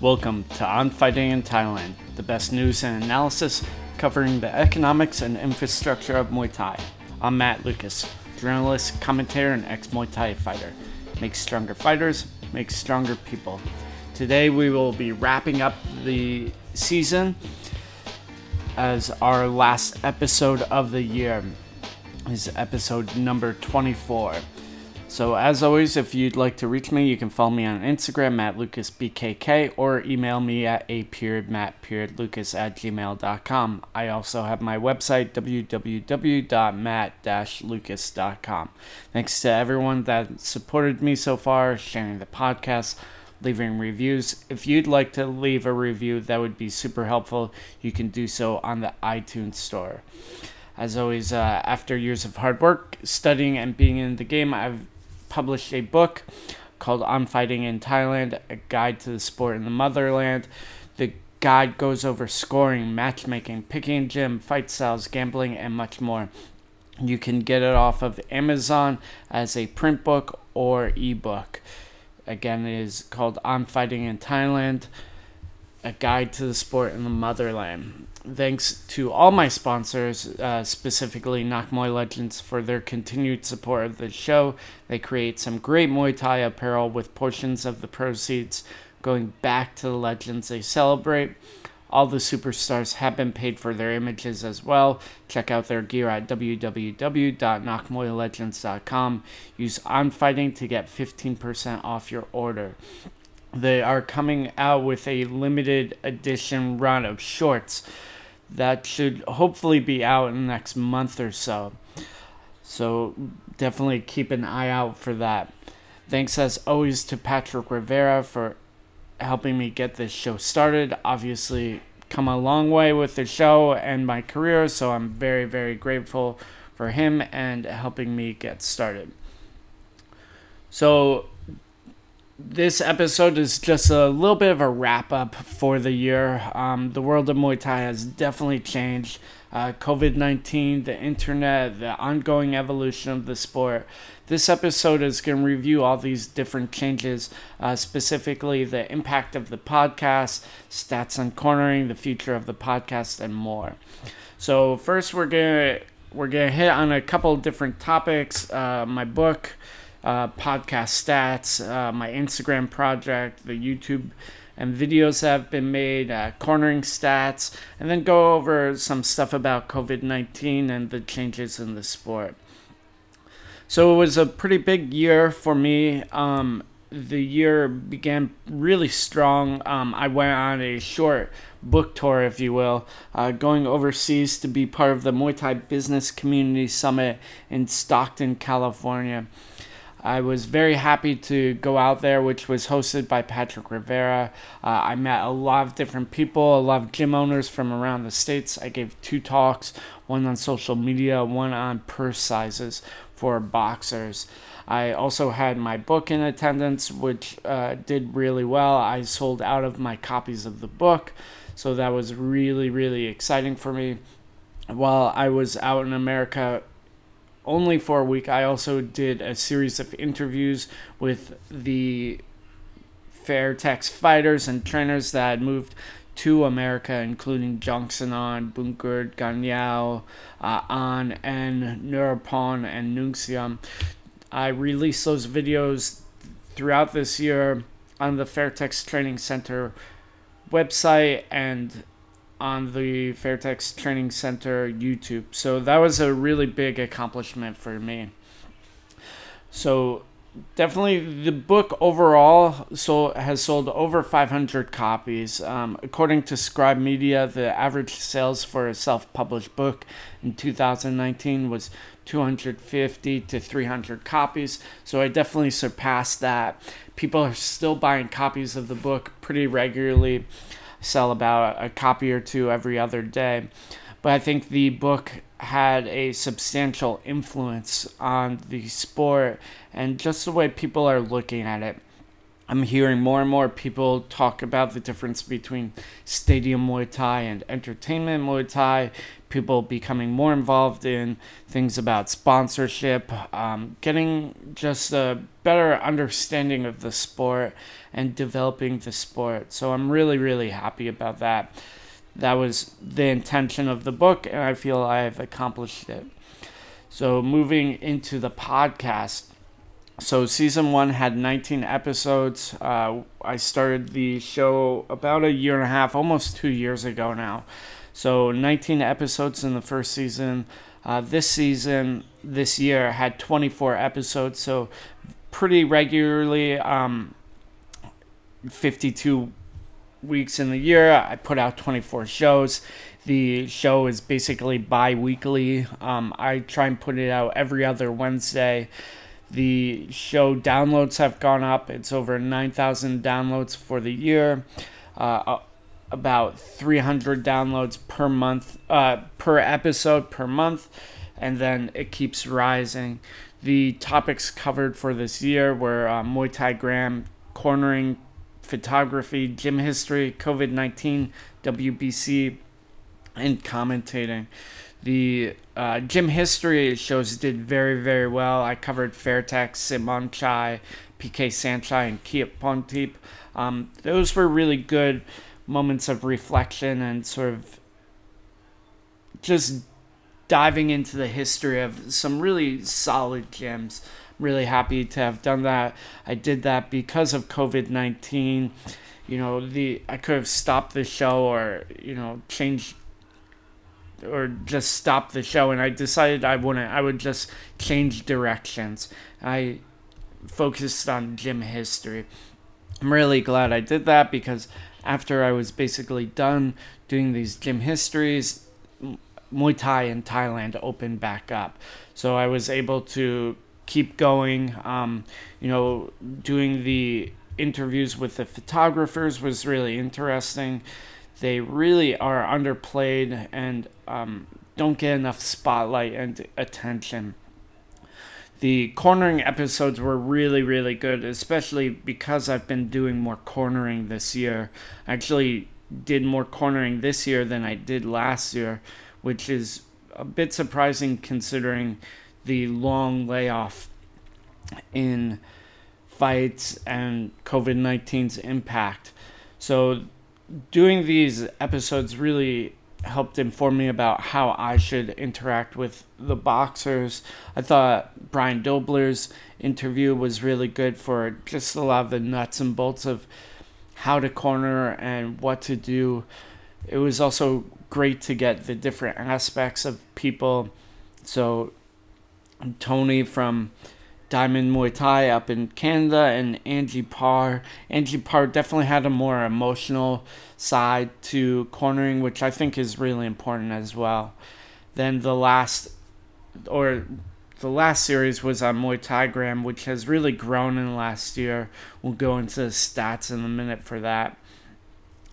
Welcome to On Fighting in Thailand, the best news and analysis covering the economics and infrastructure of Muay Thai. I'm Matt Lucas, journalist, commentator, and ex Muay Thai fighter. Make stronger fighters, make stronger people. Today we will be wrapping up the season as our last episode of the year is episode number 24. So, as always, if you'd like to reach me, you can follow me on Instagram at LucasBKK or email me at a period matt period lucas at gmail.com. I also have my website, www.matt-lucas.com. Thanks to everyone that supported me so far, sharing the podcast, leaving reviews. If you'd like to leave a review, that would be super helpful. You can do so on the iTunes Store. As always, uh, after years of hard work, studying, and being in the game, I've published a book called "On Fighting in Thailand, a guide to the sport in the motherland. The guide goes over scoring, matchmaking, picking gym, fight styles, gambling, and much more. You can get it off of Amazon as a print book or ebook. Again, it is called "On Fighting in Thailand, a guide to the sport in the motherland thanks to all my sponsors, uh, specifically Nak Muay Legends, for their continued support of the show. They create some great Muay Thai apparel with portions of the proceeds going back to the legends they celebrate. All the superstars have been paid for their images as well. Check out their gear at www.nakmuaylegends.com. Use OnFighting to get 15% off your order. They are coming out with a limited edition run of shorts that should hopefully be out in the next month or so. So definitely keep an eye out for that. Thanks as always to Patrick Rivera for helping me get this show started. Obviously, come a long way with the show and my career, so I'm very, very grateful for him and helping me get started. So, this episode is just a little bit of a wrap up for the year. Um, the world of Muay Thai has definitely changed. Uh, COVID 19, the internet, the ongoing evolution of the sport. This episode is going to review all these different changes, uh, specifically the impact of the podcast, stats on cornering, the future of the podcast, and more. So, first, we're going to we're gonna hit on a couple different topics. Uh, my book, uh, podcast stats, uh, my Instagram project, the YouTube and videos that have been made, uh, cornering stats, and then go over some stuff about COVID 19 and the changes in the sport. So it was a pretty big year for me. Um, the year began really strong. Um, I went on a short book tour, if you will, uh, going overseas to be part of the Muay Thai Business Community Summit in Stockton, California. I was very happy to go out there, which was hosted by Patrick Rivera. Uh, I met a lot of different people, a lot of gym owners from around the states. I gave two talks, one on social media, one on purse sizes for boxers. I also had my book in attendance, which uh, did really well. I sold out of my copies of the book, so that was really, really exciting for me. While I was out in America only for a week, I also did a series of interviews with the Fairtex fighters and trainers that had moved to America, including Johnson Bunker, Ganyao, uh, An, and Nurapon, and Nungsiam. I released those videos throughout this year on the Fairtex Training Center website and on the Fairtex Training Center YouTube. So that was a really big accomplishment for me. So definitely the book overall so has sold over 500 copies um, according to scribe media the average sales for a self-published book in 2019 was 250 to 300 copies so i definitely surpassed that people are still buying copies of the book pretty regularly sell about a copy or two every other day. But I think the book had a substantial influence on the sport and just the way people are looking at it. I'm hearing more and more people talk about the difference between stadium Muay Thai and entertainment Muay Thai. People becoming more involved in things about sponsorship, um, getting just a better understanding of the sport and developing the sport. So I'm really, really happy about that. That was the intention of the book, and I feel I've accomplished it. So moving into the podcast so season one had 19 episodes. Uh, I started the show about a year and a half, almost two years ago now. So 19 episodes in the first season. Uh, this season, this year, had 24 episodes. So pretty regularly, um, 52 weeks in the year, I put out 24 shows. The show is basically bi weekly. Um, I try and put it out every other Wednesday. The show downloads have gone up. It's over 9,000 downloads for the year. Uh, about 300 downloads per month, uh, per episode per month, and then it keeps rising. The topics covered for this year were uh, Muay Thai Gram, cornering, photography, gym history, COVID 19, WBC, and commentating. The uh, gym history shows did very, very well. I covered Fairtex, Sitmonchai, PK Saenchai, and Kiat Pontip. Um, those were really good moments of reflection and sort of just diving into the history of some really solid gyms. really happy to have done that. I did that because of COVID 19. You know, the I could have stopped the show or, you know, changed or just stop the show and I decided I wouldn't I would just change directions. I focused on gym history. I'm really glad I did that because after I was basically done doing these gym histories, Muay Thai in Thailand opened back up. So I was able to keep going. Um, you know, doing the interviews with the photographers was really interesting they really are underplayed and um, don't get enough spotlight and attention. The cornering episodes were really, really good, especially because I've been doing more cornering this year. I actually did more cornering this year than I did last year, which is a bit surprising considering the long layoff in fights and COVID 19's impact. So doing these episodes really helped inform me about how I should interact with the boxers. I thought Brian Dobler's interview was really good for just a lot of the nuts and bolts of how to corner and what to do. It was also great to get the different aspects of people. So, Tony from Diamond Muay Thai up in Canada, and Angie Parr. Angie Parr definitely had a more emotional side to cornering, which I think is really important as well. Then the last, or the last series was on Muay Thai Gram, which has really grown in the last year. We'll go into stats in a minute for that.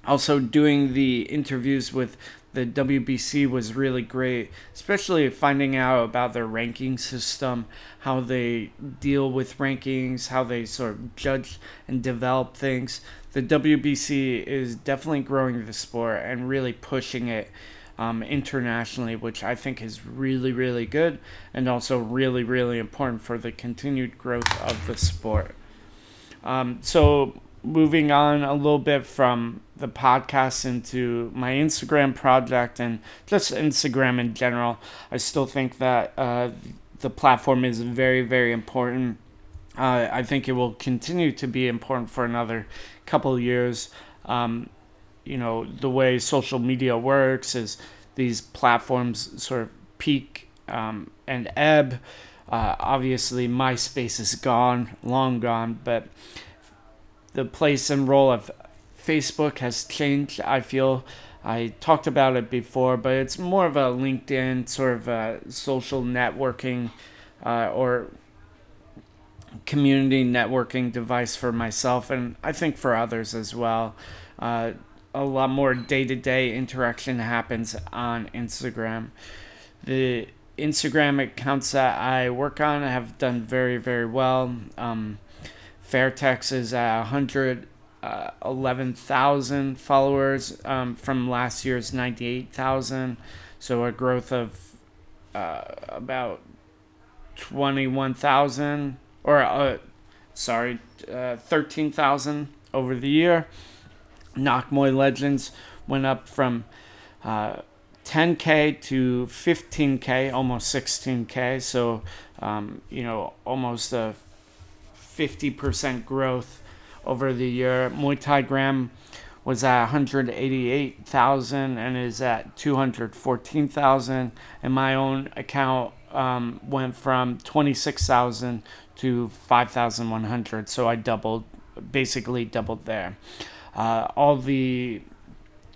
Also, doing the interviews with the WBC was really great, especially finding out about their ranking system, how they deal with rankings, how they sort of judge and develop things. The WBC is definitely growing the sport and really pushing it um, internationally, which I think is really, really good and also really, really important for the continued growth of the sport. Um, so, moving on a little bit from the podcast into my Instagram project and just Instagram in general. I still think that uh, the platform is very, very important. Uh, I think it will continue to be important for another couple years. Um, you know, the way social media works is these platforms sort of peak um, and ebb. Uh, obviously, MySpace is gone, long gone, but the place and role of Facebook has changed. I feel I talked about it before, but it's more of a LinkedIn sort of a social networking uh, or community networking device for myself and I think for others as well. Uh, a lot more day to day interaction happens on Instagram. The Instagram accounts that I work on have done very, very well. Um, Fairtex is at 111,000 uh, followers um, from last year's 98,000. So a growth of uh, about 21,000 or uh, sorry, uh, 13,000 over the year. Nak Muay Legends went up from uh, 10k to 15k, almost 16k. So, um, you know, almost a 50% growth over the year. Muay Thai Gram was at 188,000 and is at 214,000. And my own account um, went from 26,000 to 5,100. So I doubled, basically doubled there. Uh, all the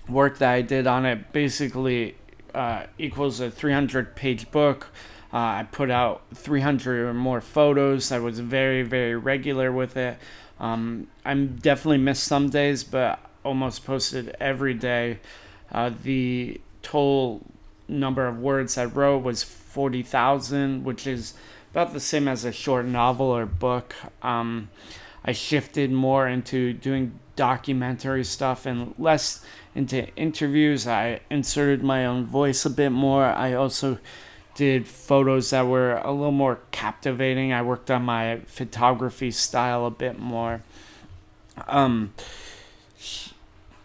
work that I did on it basically uh, equals a 300 page book. Uh, I put out 300 or more photos. I was very, very regular with it. Um, I'm definitely missed some days, but almost posted every day. Uh, the total number of words I wrote was 40,000, which is about the same as a short novel or book. Um, I shifted more into doing documentary stuff and less into interviews. I inserted my own voice a bit more. I also did photos that were a little more captivating. I worked on my photography style a bit more. Um,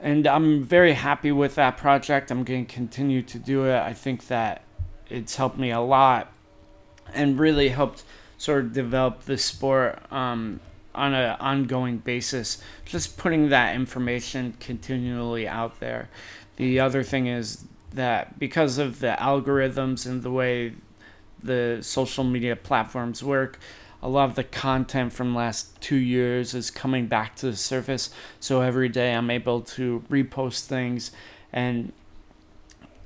and I'm very happy with that project. I'm going to continue to do it. I think that it's helped me a lot and really helped sort of develop the sport um, on an ongoing basis. Just putting that information continually out there. The other thing is that because of the algorithms and the way the social media platforms work, a lot of the content from last two years is coming back to the surface. So every day I'm able to repost things and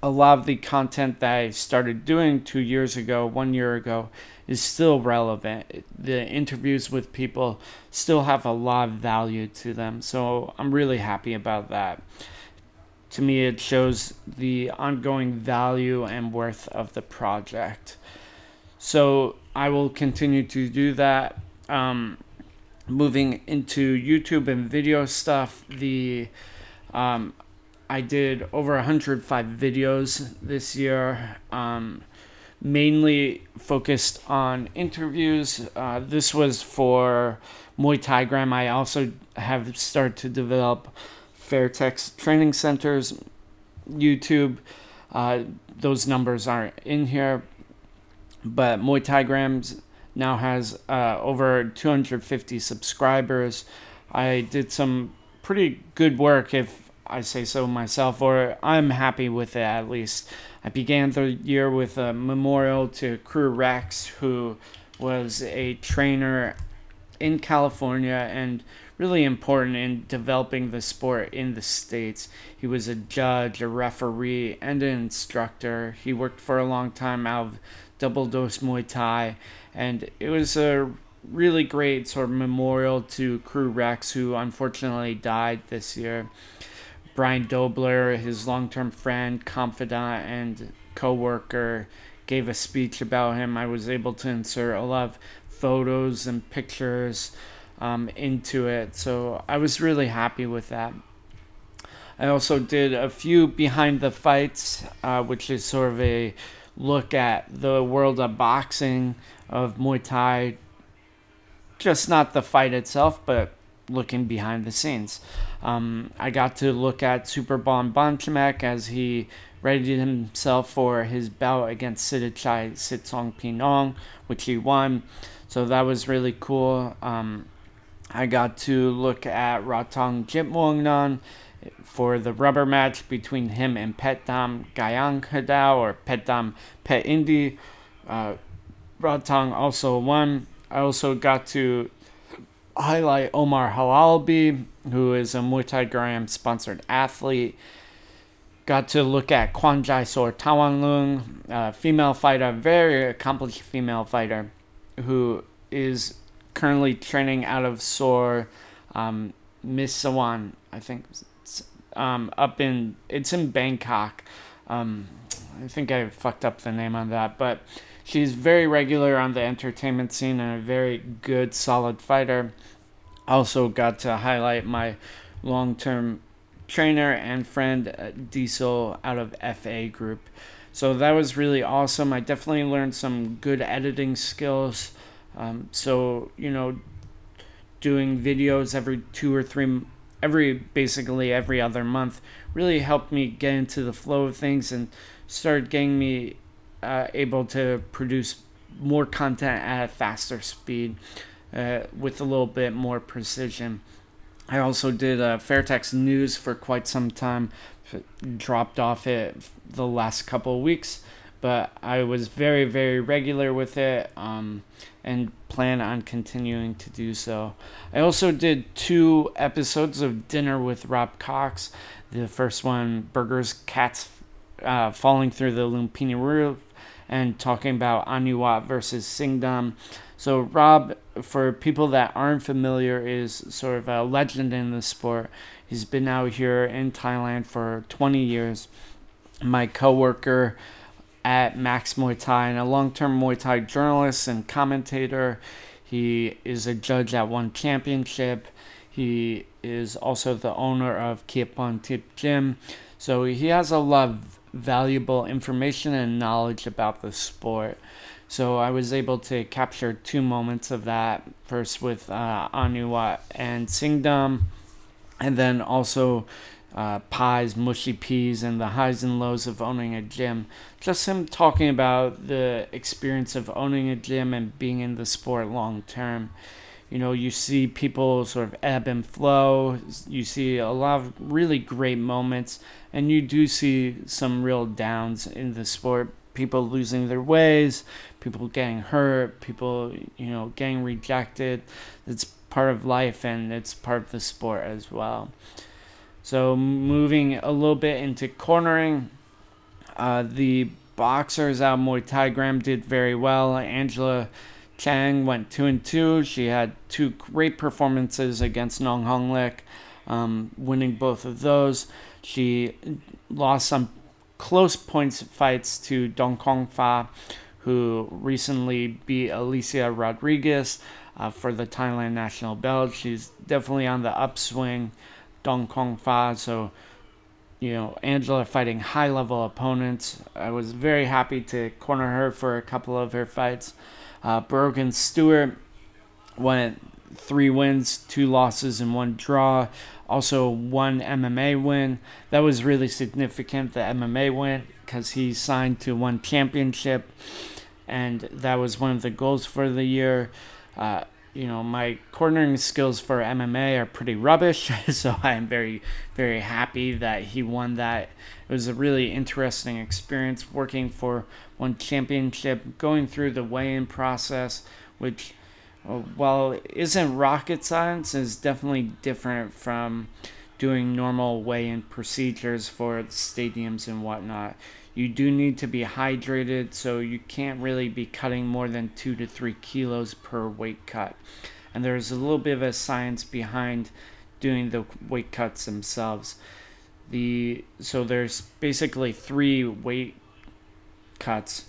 a lot of the content that I started doing two years ago, one year ago, is still relevant. The interviews with people still have a lot of value to them. So I'm really happy about that. To me, it shows the ongoing value and worth of the project. So I will continue to do that. Um, moving into YouTube and video stuff, the um, I did over 105 videos this year, um, mainly focused on interviews. Uh, this was for Muay Thai Gram. I also have started to develop Fairtex training centers, YouTube. Uh, those numbers aren't in here, but Muay Thai Grams now has uh, over 250 subscribers. I did some pretty good work if I say so myself, or I'm happy with it at least. I began the year with a memorial to Kru Rex, who was a trainer in California and really important in developing the sport in the States. He was a judge, a referee, and an instructor. He worked for a long time out of Double Dose Muay Thai, and it was a really great sort of memorial to Kru Rex, who unfortunately died this year. Brian Dobler, his long term friend, confidant, and co worker, gave a speech about him. I was able to insert a lot of photos and pictures um, into it, so I was really happy with that. I also did a few behind the fights, uh, which is sort of a look at the world of boxing, of Muay Thai, just not the fight itself, but looking behind the scenes. Um, I got to look at Super Superbon Banchamek as he readied himself for his bout against Sitthichai Sitsongpeenong, which he won. So that was really cool. Um, I got to look at Rodtang Jitmuangnon for the rubber match between him and Petdam Gayang Hadao or Petdam Pet Indi. Uh, Rodtang also won. I also got to highlight Omar Halalbi, who is a Muay Thai Gram sponsored athlete. Got to look at Kwanjai Sor Tawanglung, a female fighter, very accomplished female fighter, who is currently training out of Sor um, Misawan, I think, um, up in, it's in Bangkok. Um, I think I fucked up the name on that, but she's very regular on the entertainment scene and a very good, solid fighter. Also got to highlight my long-term trainer and friend uh, Diesel out of FA Group. So that was really awesome. I definitely learned some good editing skills. Um, so you know, doing videos every two or three, every basically every other month, really helped me get into the flow of things and started getting me uh, able to produce more content at a faster speed uh, with a little bit more precision. I also did uh, Fairtex News for quite some time, dropped off it the last couple of weeks, but I was very, very regular with it um, and plan on continuing to do so. I also did two episodes of Dinner with Rob Cox. The first one, Burgers, Cats uh, Falling Through the Lumpini Roof, and talking about Anuwat versus Singdam. So Rob, for people that aren't familiar, is sort of a legend in the sport. He's been out here in Thailand for 20 years. My coworker at Max Muay Thai and a long-term Muay Thai journalist and commentator. He is a judge at one championship. He is also the owner of Kiatphontip Gym. So he has a lot of valuable information and knowledge about the sport. So I was able to capture two moments of that, first with uh, Anuwat and Singdam, and then also uh, pies, mushy peas, and the highs and lows of owning a gym. Just him talking about the experience of owning a gym and being in the sport long term. You know, you see people sort of ebb and flow. You see a lot of really great moments, and you do see some real downs in the sport. People losing their ways, people getting hurt, people, you know, getting rejected. It's part of life and it's part of the sport as well. So, moving a little bit into cornering, uh, the boxers out Muay Thai Gram did very well. Angela Chang went two and two. She had two great performances against Nong Hong Lik, um, winning both of those. She lost some close points fights to Dong Kong Fa, who recently beat Alicia Rodriguez uh, for the Thailand national belt. She's definitely on the upswing, Dong Kong Fa. So, you know, Angela fighting high level opponents. I was very happy to corner her for a couple of her fights. Uh, Brogan Stewart went three wins, two losses, and one draw. Also, one MMA win. That was really significant, the MMA win, because he signed to one championship, and that was one of the goals for the year. Uh, you know, my cornering skills for MMA are pretty rubbish, so I am very, very happy that he won that. It was a really interesting experience working for one championship, going through the weigh in process, which, uh, while isn't rocket science, is definitely different from doing normal weigh in procedures for stadiums and whatnot. You do need to be hydrated, so you can't really be cutting more than two to three kilos per weight cut. And there's a little bit of a science behind doing the weight cuts themselves. The so there's basically three weight cuts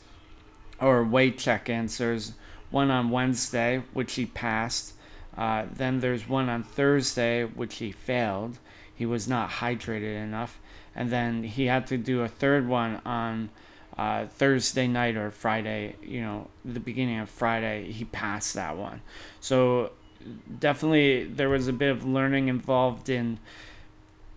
or weight check-ins. There's one on Wednesday, which he passed. Uh, then there's one on Thursday, which he failed. He was not hydrated enough. And then he had to do a third one on uh, Thursday night or Friday, you know, the beginning of Friday. He passed that one. So definitely there was a bit of learning involved in,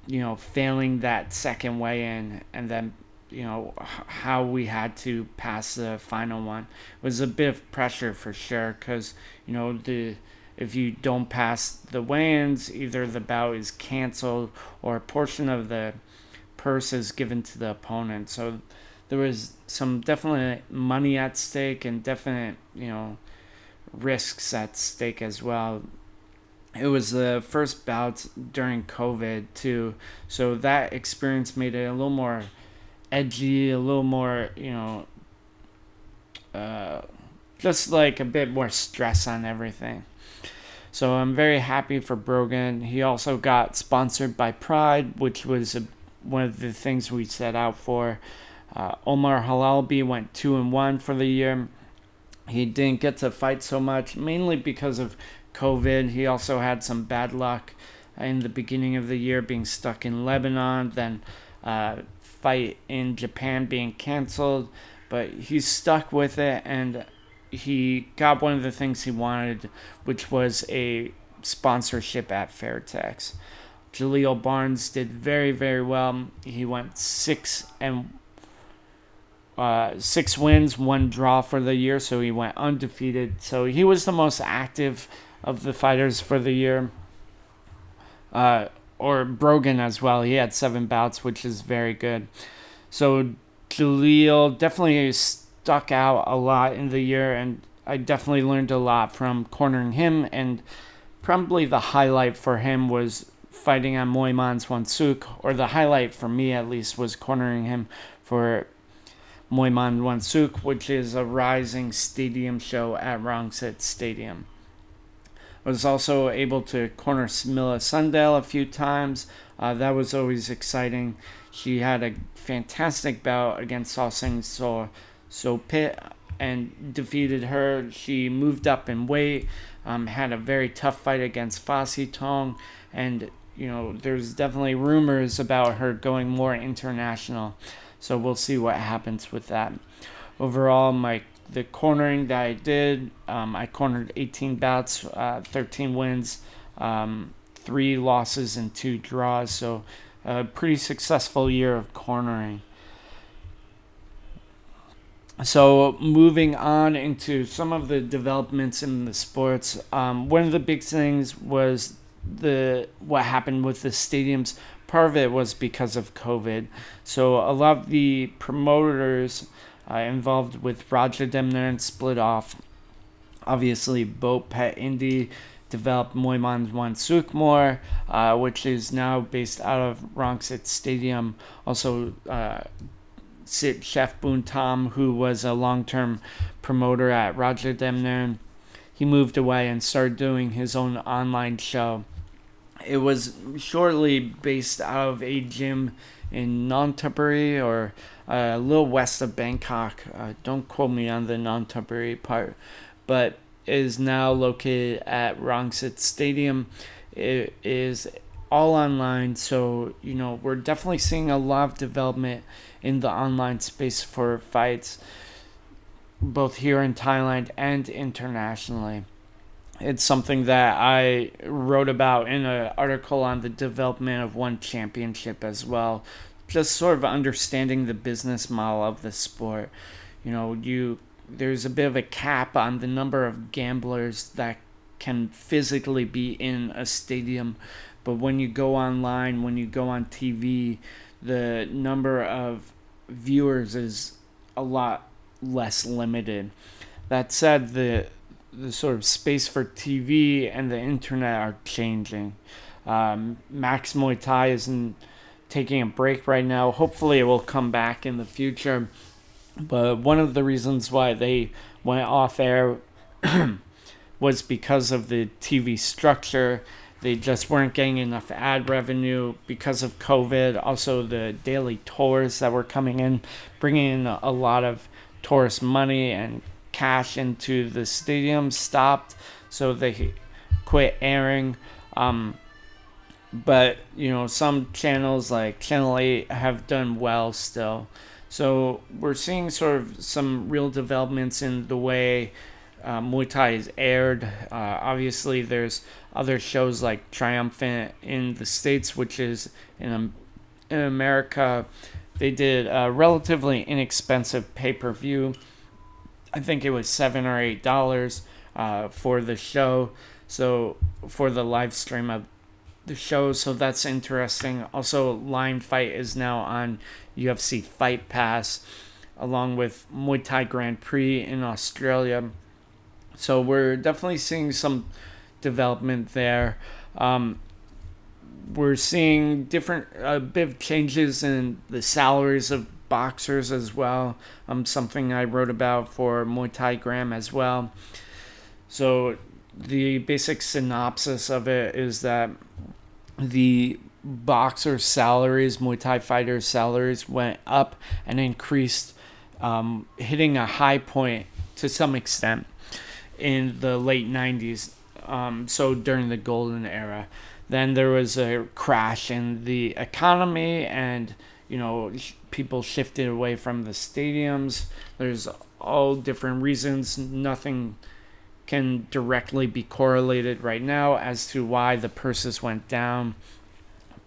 you know, failing that second weigh in and then you know how we had to pass the final one it was a bit of pressure for sure because you know the if you don't pass the weigh-ins either the bout is canceled or a portion of the purse is given to the opponent so there was some definite money at stake and definite you know risks at stake as well it was the first bout during covid too so that experience made it a little more edgy, a little more, you know, uh, just like a bit more stress on everything. So I'm very happy for Brogan. He also got sponsored by Pride, which was a, one of the things we set out for. Uh, Omar Halalbi went two and one for the year. He didn't get to fight so much, mainly because of COVID. He also had some bad luck in the beginning of the year being stuck in Lebanon, then uh, fight in Japan being canceled. But he stuck with it, and he got one of the things he wanted, which was a sponsorship at Fairtex. Jaleel Barnes did very, very well. He went six and uh, six wins, one draw for the year, so he went undefeated. So he was the most active of the fighters for the year. Uh, or Brogan as well. He had seven bouts, which is very good. So Jaleel definitely stuck out a lot in the year, and I definitely learned a lot from cornering him. And probably the highlight for him was fighting on Moiman Wansuk, or the highlight for me at least was cornering him for Moiman Wansuk, which is a rising stadium show at Rangsit Stadium. I was also able to corner Smilla Sundell a few times. Uh, that was always exciting. She had a fantastic bout against Sosing So So Pit and defeated her. She moved up in weight, um, had a very tough fight against Fasi Tong, and you know there's definitely rumors about her going more international. So we'll see what happens with that. Overall, my the cornering that I did, um, I cornered 18 bouts, uh, 13 wins, um, three losses, and two draws. So a pretty successful year of cornering. So moving on into some of the developments in the sports, um, one of the big things was the what happened with the stadiums. Part of it was because of COVID. So a lot of the promoters uh, involved with Rajadamnern and split off. Obviously, Boat Petchyindee developed Moiman One more, uh, which is now based out of Rangsit Stadium. Also, uh, Sit Chef Boon Tom, who was a long term promoter at Rajadamnern, he moved away and started doing his own online show. It was shortly based out of a gym in Nonthaburi or uh, a little west of Bangkok. Uh, don't quote me on the Nonthaburi part, but is now located at Rangsit Stadium. It is all online, so you know we're definitely seeing a lot of development in the online space for fights, both here in Thailand and internationally. It's something that I wrote about in an article on the development of one championship as well. Just sort of understanding the business model of the sport. You know, you there's a bit of a cap on the number of gamblers that can physically be in a stadium, but when you go online, when you go on TV, the number of viewers is a lot less limited. That said, the the sort of space for TV and the internet are changing. Um, Max Muay Thai isn't taking a break right now. Hopefully, it will come back in the future. But one of the reasons why they went off air was because of the TV structure. They just weren't getting enough ad revenue because of COVID. Also, the daily tours that were coming in, bringing in a lot of tourist money and cash into the stadium stopped, so they quit airing. Um, but you know, some channels like Channel 8 have done well still. So we're seeing sort of some real developments in the way uh, Muay Thai is aired. Uh, obviously, there's other shows like Triumphant in the States, which is in, in America. They did a relatively inexpensive pay per view I think it was seven or eight dollars uh, for the show. So for the live stream of the show, so that's interesting. Also, Lion Fight is now on UFC Fight Pass, along with Muay Thai Grand Prix in Australia. So we're definitely seeing some development there. Um, we're seeing different a bit of changes in the salaries of boxers as well. Um, something I wrote about for Muay Thai Gram as well. So the basic synopsis of it is that the boxer salaries, Muay Thai fighters' salaries went up and increased, um, hitting a high point to some extent in the late 90s. Um, so during the golden era, then there was a crash in the economy, and you know people shifted away from the stadiums. There's all different reasons. Nothing can directly be correlated right now as to why the purses went down,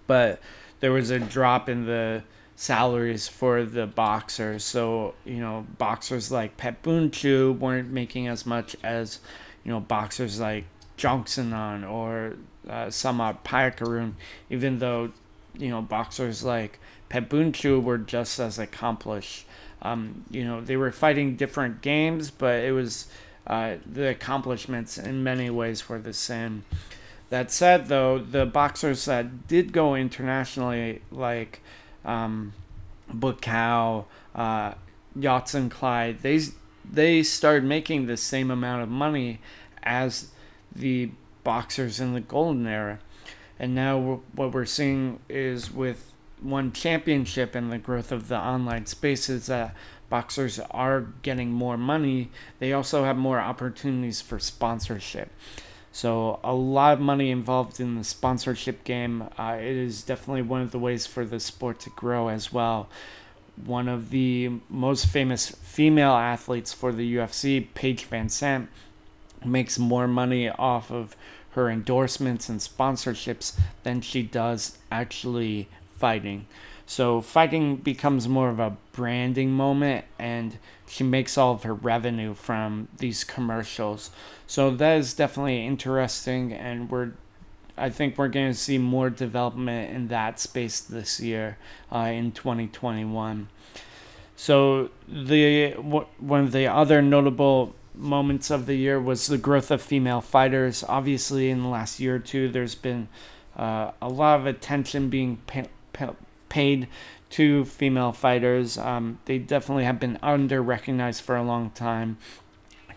but there was a drop in the salaries for the boxers. So, you know, boxers like Petchboonchu weren't making as much as, you know, boxers like Jongsanan or uh, Samart Payakaroon, even though, you know, boxers like Petchboonchu were just as accomplished. Um, you know, they were fighting different games, but it was uh, the accomplishments in many ways were the same. That said, though, the boxers that did go internationally, like um, Buakaw, uh, Yodsanklai, they they started making the same amount of money as the boxers in the golden era. And now what we're seeing is with one championship and the growth of the online spaces that boxers are getting more money. They also have more opportunities for sponsorship. So a lot of money involved in the sponsorship game. Uh, it is definitely one of the ways for the sport to grow as well. One of the most famous female athletes for the UFC, Paige VanZant, makes more money off of her endorsements and sponsorships than she does actually fighting. So fighting becomes more of a branding moment, and she makes all of her revenue from these commercials. So that is definitely interesting, and we're I think we're going to see more development in that space this year uh, in 2021. So the one of the other notable moments of the year was the growth of female fighters. Obviously, in the last year or two, there's been uh, a lot of attention being pa- pa- paid to female fighters. Um, they definitely have been under recognized for a long time.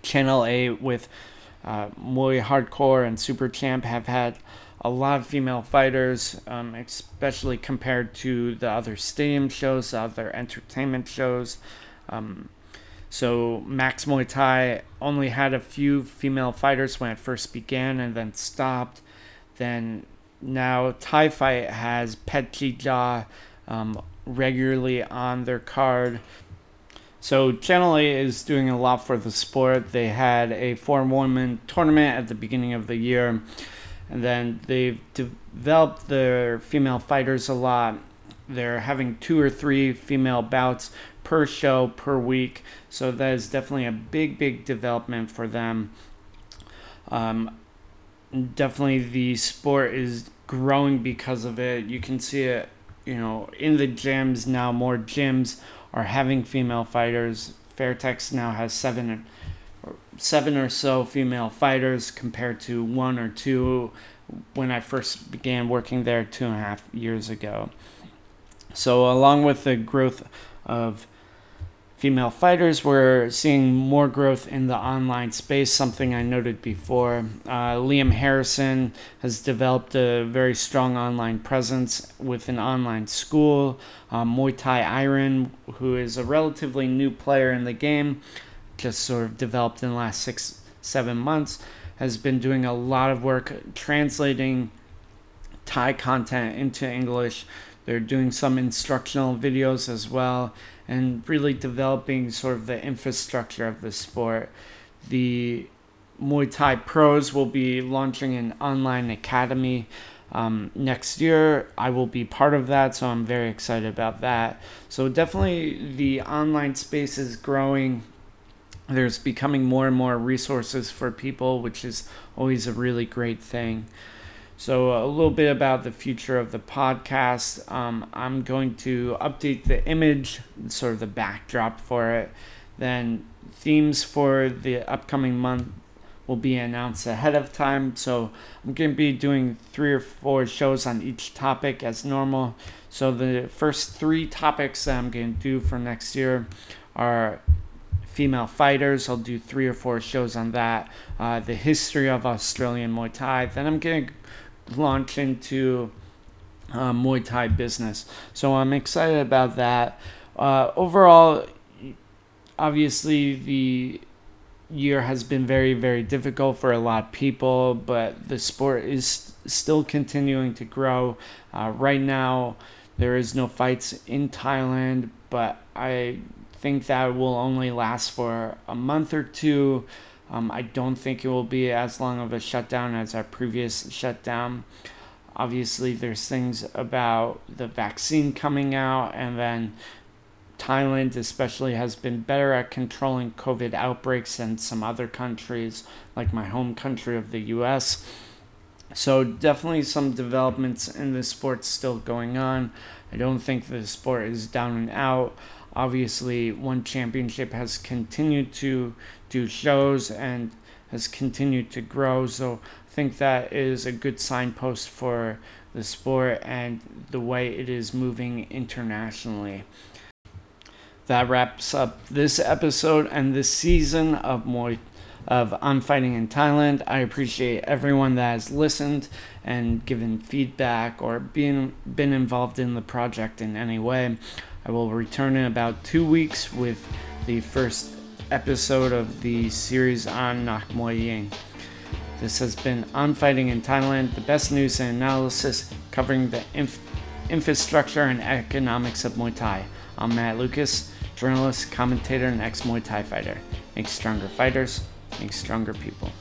Channel 8 with uh, Muay Hardcore and Super Champ have had a lot of female fighters, um, especially compared to the other stadium shows, the other entertainment shows. Um, so Max Muay Thai only had a few female fighters when it first began and then stopped. Then now Thai Fight has Pet Jia um, regularly on their card. So Channel 8 is doing a lot for the sport. They had a four-woman tournament at the beginning of the year, and then they've developed their female fighters a lot. They're having two or three female bouts per show per week, so that is definitely a big, big development for them. Um, definitely, the sport is growing because of it. You can see it you know, in the gyms now, more gyms are having female fighters. Fairtex now has seven, or seven or so female fighters compared to one or two when I first began working there two and a half years ago. So, along with the growth of female fighters. We're seeing more growth in the online space, something I noted before. Uh, Liam Harrison has developed a very strong online presence with an online school. Uh, Muay Thai Iron, who is a relatively new player in the game, just sort of developed in the last six, seven months, has been doing a lot of work translating Thai content into English. They're doing some instructional videos as well and really developing sort of the infrastructure of the sport. The Muay Thai pros will be launching an online academy um, next year. I will be part of that, so I'm very excited about that. So, definitely the online space is growing. There's becoming more and more resources for people, which is always a really great thing. So, a little bit about the future of the podcast. Um, I'm going to update the image, sort of the backdrop for it. Then, themes for the upcoming month will be announced ahead of time. So, I'm going to be doing three or four shows on each topic as normal. So, the first three topics that I'm going to do for next year are female fighters. I'll do three or four shows on that. Uh, the history of Australian Muay Thai. Then I'm going to launch into uh, Muay Thai business. So I'm excited about that. Uh, overall, obviously, the year has been very, very difficult for a lot of people, but the sport is still continuing to grow. Uh, right now, there is no fights in Thailand, but I think that will only last for a month or two. Um, I don't think it will be as long of a shutdown as our previous shutdown. Obviously, there's things about the vaccine coming out, and then Thailand, especially, has been better at controlling COVID outbreaks than some other countries, like my home country of the US. So, definitely some developments in the sport still going on. I don't think the sport is down and out. Obviously, ONE Championship has continued to do shows and has continued to grow. So, I think that is a good signpost for the sport and the way it is moving internationally that wraps up this episode and this season of Muay of On Fighting in Thailand. I appreciate everyone that has listened and given feedback or been been involved in the project in any way. I will return in about two weeks with the first episode of the series on Nak Muay Ying. This has been On Fighting in Thailand, the best news and analysis covering the inf- infrastructure and economics of Muay Thai. I'm Matt Lucas journalist, commentator, and ex Muay Thai fighter. Make stronger fighters, make stronger people.